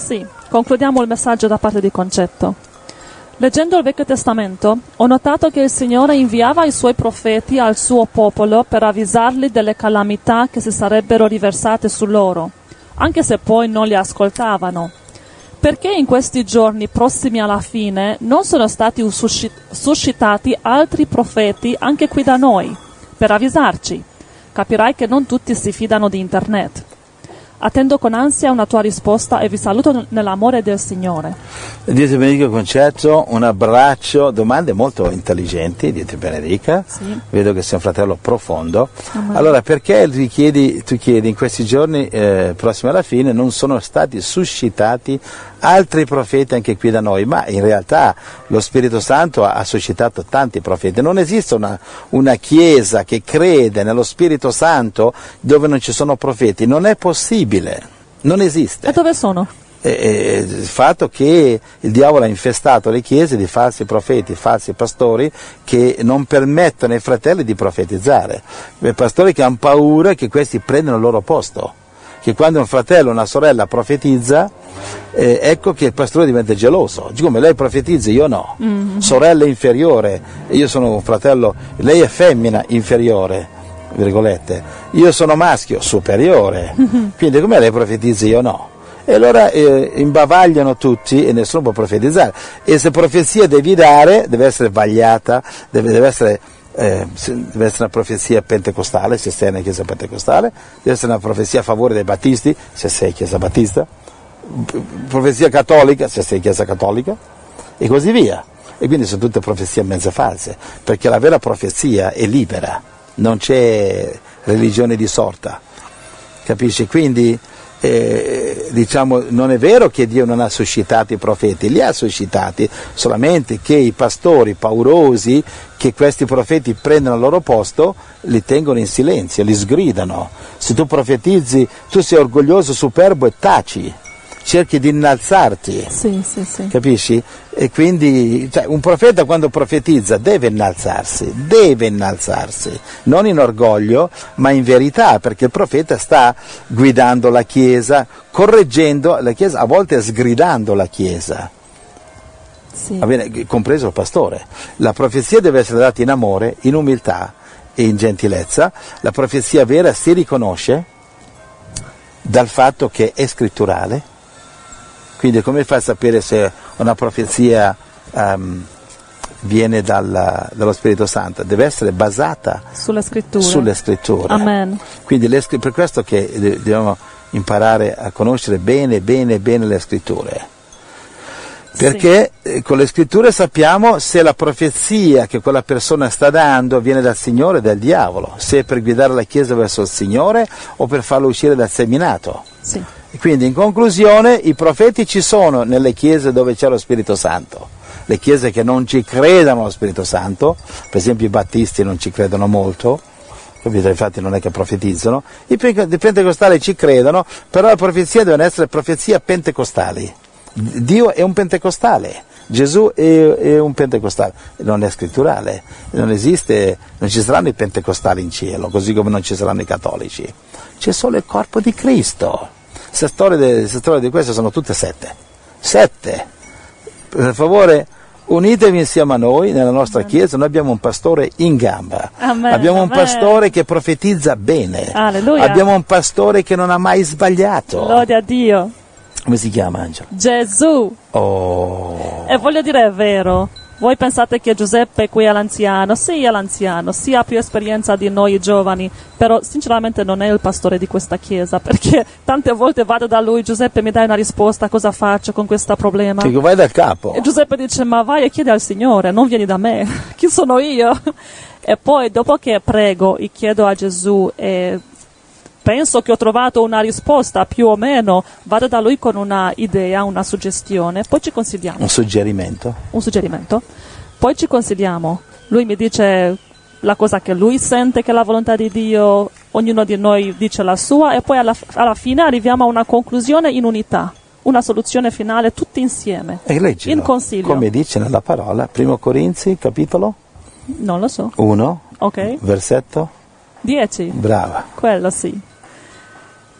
Sì, concludiamo il messaggio da parte di Concetto. Leggendo il Vecchio Testamento, ho notato che il Signore inviava i suoi profeti al suo popolo per avvisarli delle calamità che si sarebbero riversate su loro, anche se poi non li ascoltavano. Perché in questi giorni prossimi alla fine non sono stati suscitati altri profeti anche qui da noi, per avvisarci? Capirai che non tutti si fidano di Internet. Attendo con ansia una tua risposta e vi saluto nell'amore del Signore. Dio ti benedica concetto, un abbraccio, domande molto intelligenti, Dio ti benedica. Sì. Vedo che sei un fratello profondo. Amen. Allora, perché tu chiedi, tu chiedi in questi giorni eh, prossimi alla fine non sono stati suscitati altri profeti anche qui da noi, ma in realtà lo Spirito Santo ha, suscitato tanti profeti. Non esiste una, una chiesa che crede nello Spirito Santo dove non ci sono profeti, non è possibile, non esiste. E dove sono? il fatto che il diavolo ha infestato le chiese di falsi profeti, falsi pastori che non permettono ai fratelli di profetizzare, pastori che hanno paura che questi prendano il loro posto che quando un fratello o una sorella profetizza, eh, ecco che il pastore diventa geloso. Come lei profetizza, io no. Mm-hmm. Sorella inferiore, io sono un fratello, lei è femmina inferiore, virgolette. Io sono maschio superiore. Mm-hmm. Quindi come lei profetizza, io no. E allora eh, imbavagliano tutti e nessuno può profetizzare. E se profezia devi dare, deve essere vagliata, deve, deve essere eh, deve essere una profezia pentecostale se sei nella chiesa pentecostale, deve essere una profezia a favore dei battisti se sei chiesa battista, profezia cattolica se sei chiesa cattolica e così via. E quindi sono tutte profezie mezze false, perché la vera profezia è libera, non c'è religione di sorta. Capisci? Quindi eh, diciamo, non è vero che Dio non ha suscitato i profeti, li ha suscitati, solamente che i pastori paurosi che questi profeti prendono il loro posto li tengono in silenzio, li sgridano. Se tu profetizzi, tu sei orgoglioso, superbo e taci cerchi di innalzarti. Sì, sì, sì. Capisci? E quindi cioè, un profeta quando profetizza deve innalzarsi, deve innalzarsi, non in orgoglio, ma in verità, perché il profeta sta guidando la Chiesa, correggendo la Chiesa, a volte sgridando la Chiesa. Bene, compreso il pastore. La profezia deve essere data in amore, in umiltà e in gentilezza. La profezia vera si riconosce dal fatto che è scritturale, quindi come fai a sapere se una profezia um, viene dalla, dallo Spirito Santo? Deve essere basata sulle scritture. Sulle scritture. Amen. Quindi le, per questo che dobbiamo imparare a conoscere bene, bene, bene le scritture. Perché sì. Eh, con le scritture sappiamo se la profezia che quella persona sta dando viene dal Signore o dal diavolo, se è per guidare la Chiesa verso il Signore o per farlo uscire dal seminato. Sì. Quindi in conclusione i profeti ci sono nelle chiese dove c'è lo Spirito Santo. Le chiese che non ci credono allo Spirito Santo, per esempio i battisti non ci credono molto, capito? Infatti non è che profetizzano, i pentecostali ci credono, però le profezie devono essere profezie pentecostali. Dio è un pentecostale, Gesù è, è, un pentecostale, non è scritturale, non esiste, non ci saranno i pentecostali in cielo, così come non ci saranno i cattolici, c'è solo il corpo di Cristo. Queste storie, storie di queste sono tutte sette. Sette. Per favore, unitevi insieme a noi nella nostra chiesa, noi abbiamo un pastore in gamba, Amen. abbiamo un Amen. pastore che profetizza bene, Alleluia. abbiamo un pastore che non ha mai sbagliato. Lode a Dio. Come si chiama Angelo? Gesù. Oh. E voglio dire, è vero. Voi pensate che Giuseppe qui è l'anziano? Sì, è l'anziano, sì, ha più esperienza di noi giovani, però sinceramente non è il pastore di questa chiesa, perché tante volte vado da lui, Giuseppe mi dai una risposta, cosa faccio con questo problema? Dico, vai dal capo. E Giuseppe dice, ma vai e chiedi al Signore, non vieni da me, chi sono io? E poi dopo che prego e chiedo a Gesù e penso che ho trovato una risposta più o meno, vado da lui con una idea, una suggestione, poi ci consigliamo. Un suggerimento? Un suggerimento. Poi ci consigliamo. Lui mi dice la cosa che lui sente che è la volontà di Dio, ognuno di noi dice la sua e poi alla, alla fine arriviamo a una conclusione in unità, una soluzione finale tutti insieme. E leggilo, in consiglio. Come dice nella parola, primo Corinzi, capitolo? Non lo so. 1. Ok. Versetto? 10. Brava. Quello sì.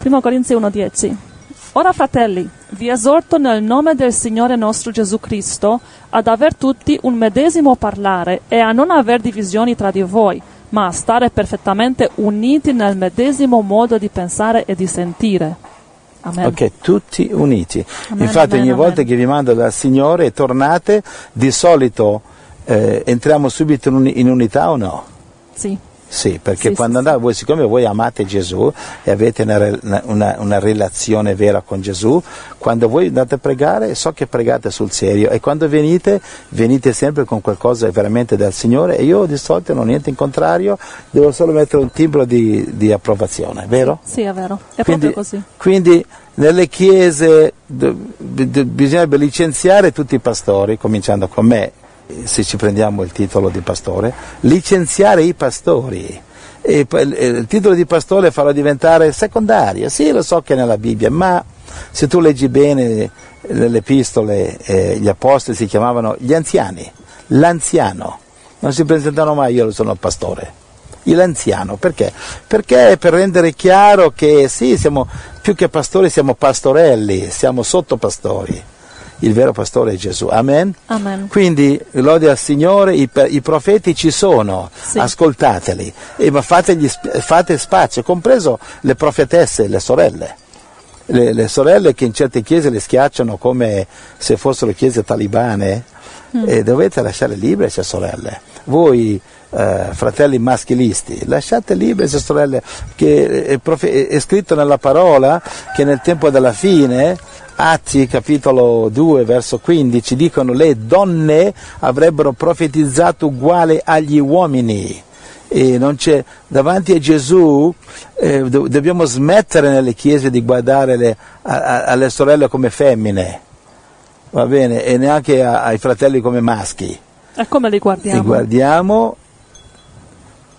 1 Corinzi 1.10. Ora fratelli, vi esorto nel nome del Signore nostro Gesù Cristo ad aver tutti un medesimo parlare e a non aver divisioni tra di voi, ma a stare perfettamente uniti nel medesimo modo di pensare e di sentire. Amen. Ok, tutti uniti. Amen, Infatti amen, ogni volta che vi mando dal Signore e tornate, di solito eh, entriamo subito in, uni- in unità o no? Sì, Sì, perché Sì, quando sì, andate, voi, siccome voi amate Gesù e avete una, una- una relazione vera con Gesù, quando voi andate a pregare, so che pregate sul serio e quando venite, venite sempre con qualcosa veramente dal Signore e io di solito non ho niente in contrario, devo solo mettere un timbro di, di approvazione, vero? sì, è vero. È Quindi, proprio così. quindi nelle chiese bisognerebbe licenziare tutti i pastori, cominciando con me, se ci prendiamo il titolo di pastore, licenziare i pastori. E poi il- titolo di pastore farlo diventare secondario. Sì, lo so che è nella Bibbia, ma se tu leggi bene le epistole, eh, gli apostoli si chiamavano gli anziani, l'anziano. Non si presentano mai, io sono il pastore l'anziano, perché? Perché per rendere chiaro che sì, siamo più che pastori, siamo pastorelli, siamo sottopastori. Il vero pastore è Gesù. Amen. Amen. Quindi, lode al Signore, i, i profeti ci sono, Sì. ascoltateli, e ma fategli sp- fate spazio, compreso le profetesse, le sorelle. Le, le sorelle che in certe chiese le schiacciano come se fossero chiese talibane, e dovete lasciare libere queste sorelle. Voi, eh, fratelli maschilisti, lasciate libere queste sorelle, che è, profe- è scritto nella parola che nel tempo della fine, Atti capitolo 2 verso 15, dicono le donne avrebbero profetizzato uguale agli uomini e non c'è, davanti a Gesù eh, do- dobbiamo smettere nelle chiese di guardare le- a- a- alle sorelle come femmine, va bene, e neanche a- ai fratelli come maschi. E come li guardiamo? Li guardiamo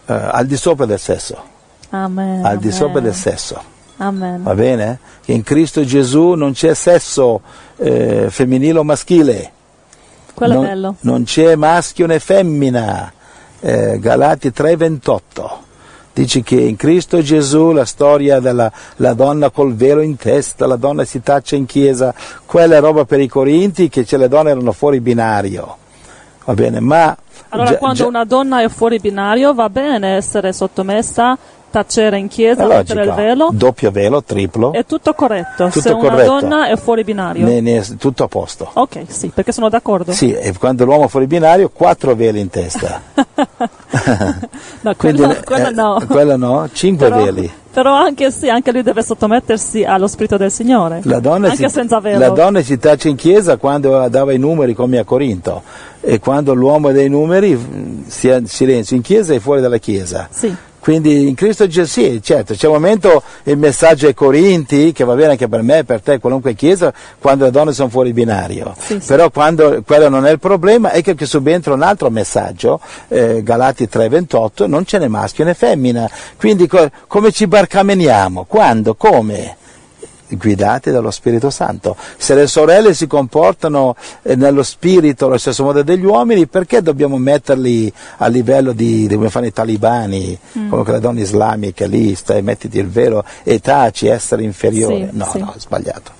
eh, al di sopra del sesso, Amen. al di amen. sopra del sesso. Amen. Va bene? Che in Cristo Gesù non c'è sesso eh, femminile o maschile. Quello non, è bello. Non c'è maschio né femmina. Eh, Galati 3:28 dice che in Cristo Gesù la storia della la donna col velo in testa, la donna si taccia in chiesa, quella è roba per i Corinti che le donne erano fuori binario. Va bene, ma Allora, già- quando già- una donna è fuori binario, va bene essere sottomessa, tacere in chiesa, mettere il velo, doppio velo, triplo, è tutto corretto. Tutto Se una corretto. donna è fuori binario. ne- ne- tutto a posto. Ok, sì, perché sono d'accordo. Sì, e quando l'uomo è fuori binario, quattro veli in testa. No, Quindi, quello, quello eh, no. quello no, cinque Però, veli. però anche sì, anche lui deve sottomettersi allo spirito del Signore. La donna, anche si, senza velo. la donna si taccia in chiesa quando dava i numeri come a Corinto e quando l'uomo dei numeri sia in silenzio in chiesa e fuori dalla chiesa. Sì, Quindi in Cristo Gesù, sì, certo, c'è un momento il messaggio ai Corinti, che va bene anche per me, per te, qualunque chiesa, quando le donne sono fuori binario. Sì, sì. Però quando quello non è il problema, è che, che subentra un altro messaggio, eh, Galati 3:28, non ce n'è maschio né femmina. Quindi co- come ci barcameniamo? Quando? Come? Guidate dallo Spirito Santo. Se le sorelle si comportano eh, nello spirito allo stesso modo degli uomini, perché dobbiamo metterli a livello di, di come fanno i talibani, Mm. come quelle donne islamiche lì, stai, mettiti il velo e taci, essere inferiore? Sì, no, sì. no, è sbagliato.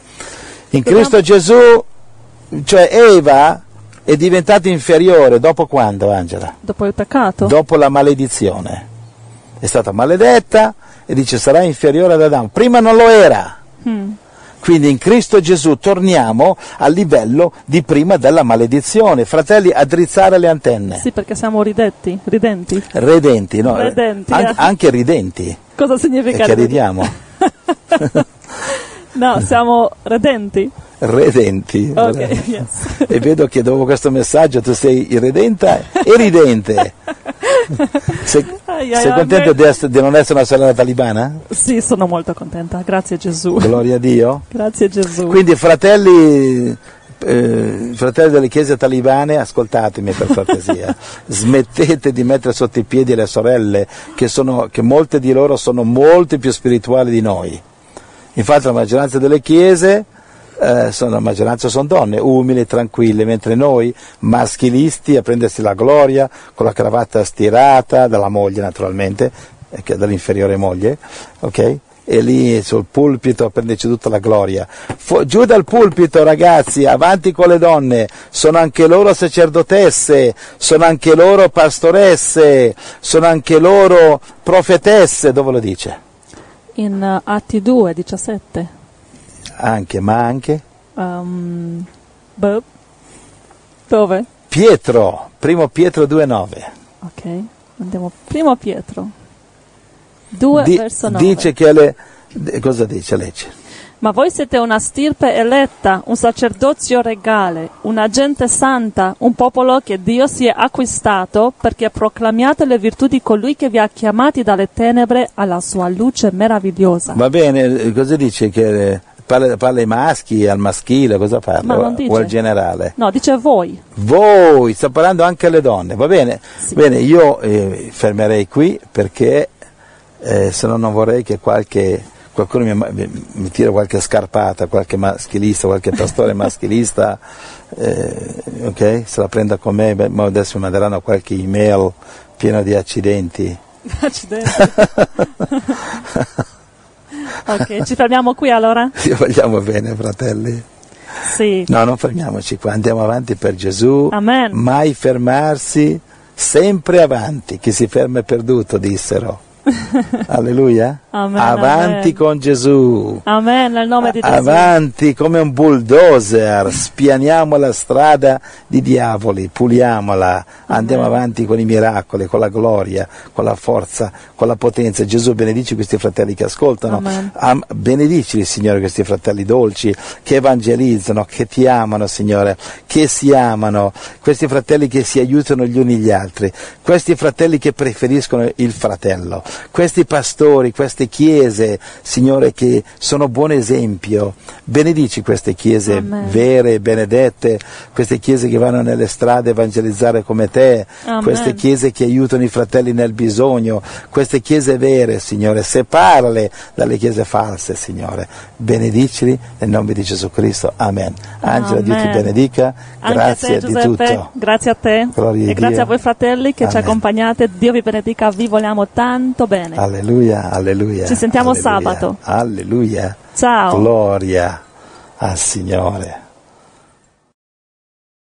In Dobbiamo- Cristo Gesù, cioè Eva è diventata inferiore dopo quando, Angela? dopo il peccato. Dopo la maledizione. È stata maledetta e dice sarà inferiore ad Adamo. Prima non lo era. Mm. Quindi in Cristo Gesù torniamo al livello di prima della maledizione. Fratelli, a drizzare le antenne. Sì, perché siamo ridetti, ridenti. Redenti, no? Redenti, An- eh. anche ridenti. Cosa significa ridenti? ridiamo. No, siamo redenti. Redenti. Ok, yes. E vedo che dopo questo messaggio tu sei irredenta e ridente. Sei, sei me- di, essere- di non essere una sorella talibana? Sì, sono molto contenta. Grazie Gesù. Gloria a Dio. Grazie Gesù. Quindi fratelli, eh, fratelli delle chiese talibane, ascoltatemi per cortesia, smettete di mettere sotto i piedi le sorelle, che, sono, che molte di loro sono molto più spirituali di noi. Infatti la maggioranza delle chiese, eh, sono, la maggioranza sono donne, umili, tranquille, mentre noi, maschilisti, a prendersi la gloria, con la cravatta stirata, dalla moglie naturalmente, eh, dall'inferiore moglie, ok? e lì sul pulpito prenderci tutta la gloria. Fu- giù dal pulpito, ragazzi, avanti con le donne, sono anche loro sacerdotesse, sono anche loro pastoresse, sono anche loro profetesse, dove lo dice? In eh, Atti 2, 17. Anche, ma anche? Um, boh. Dove? Pietro, primo Pietro 2,9. Ok, andiamo. Primo Pietro 2, Di- verso 9. dice che le... d- cosa dice? Legge. Ma voi siete una stirpe eletta, un sacerdozio regale, una gente santa, un popolo che Dio si è acquistato perché proclamiate le virtù di colui che vi ha chiamati dalle tenebre alla sua luce meravigliosa. Va bene, cosa dice? Che parla, parla ai maschi, al maschile, cosa parla? Ma O- al generale? No, dice voi. Voi, sta parlando anche alle donne, va bene? Sì. Bene, io eh, fermerei qui perché eh, se no non vorrei che qualche, qualcuno mi, mi- mi tira qualche scarpata, qualche maschilista, qualche pastore maschilista, eh, ok? Se la prenda con me, beh, ma adesso mi manderanno qualche email pieno di accidenti. Accidenti. ok, ci fermiamo qui allora? Ti vogliamo bene, fratelli? Sì. No, non fermiamoci qua, andiamo avanti per Gesù. Amen. Mai fermarsi, sempre avanti. Chi si ferma è perduto, dissero. Alleluia. Amen, avanti amen. con Gesù. Amen, nel nome di Gesù. Avanti come un bulldozer, spianiamo la strada di diavoli, puliamola, andiamo avanti con i miracoli, con la gloria, con la forza, con la potenza. Gesù benedici questi fratelli che ascoltano, Amen. Am- benedicili Signore questi fratelli dolci che evangelizzano, che ti amano Signore, che si amano, questi fratelli che si aiutano gli uni gli altri, questi fratelli che preferiscono il fratello, questi pastori, queste chiese, Signore, che sono buon esempio. Benedici queste chiese Amen. vere, benedette, queste chiese che vanno nelle strade a evangelizzare come te, Amen. queste chiese che aiutano i fratelli nel bisogno, queste chiese vere, Signore, separale dalle chiese false, Signore. Benedicili nel nome di Gesù Cristo. Amen. Angela, Dio ti Amen. benedica. Anche Grazie a te, di tutto. Grazie a te. Gloria a e grazie Dio. a voi fratelli che ci Amen. accompagnate. Dio vi benedica, vi vogliamo tanto bene. Alleluia, alleluia. Ci sentiamo alleluia, sabato. Alleluia. Ciao. Gloria al Signore.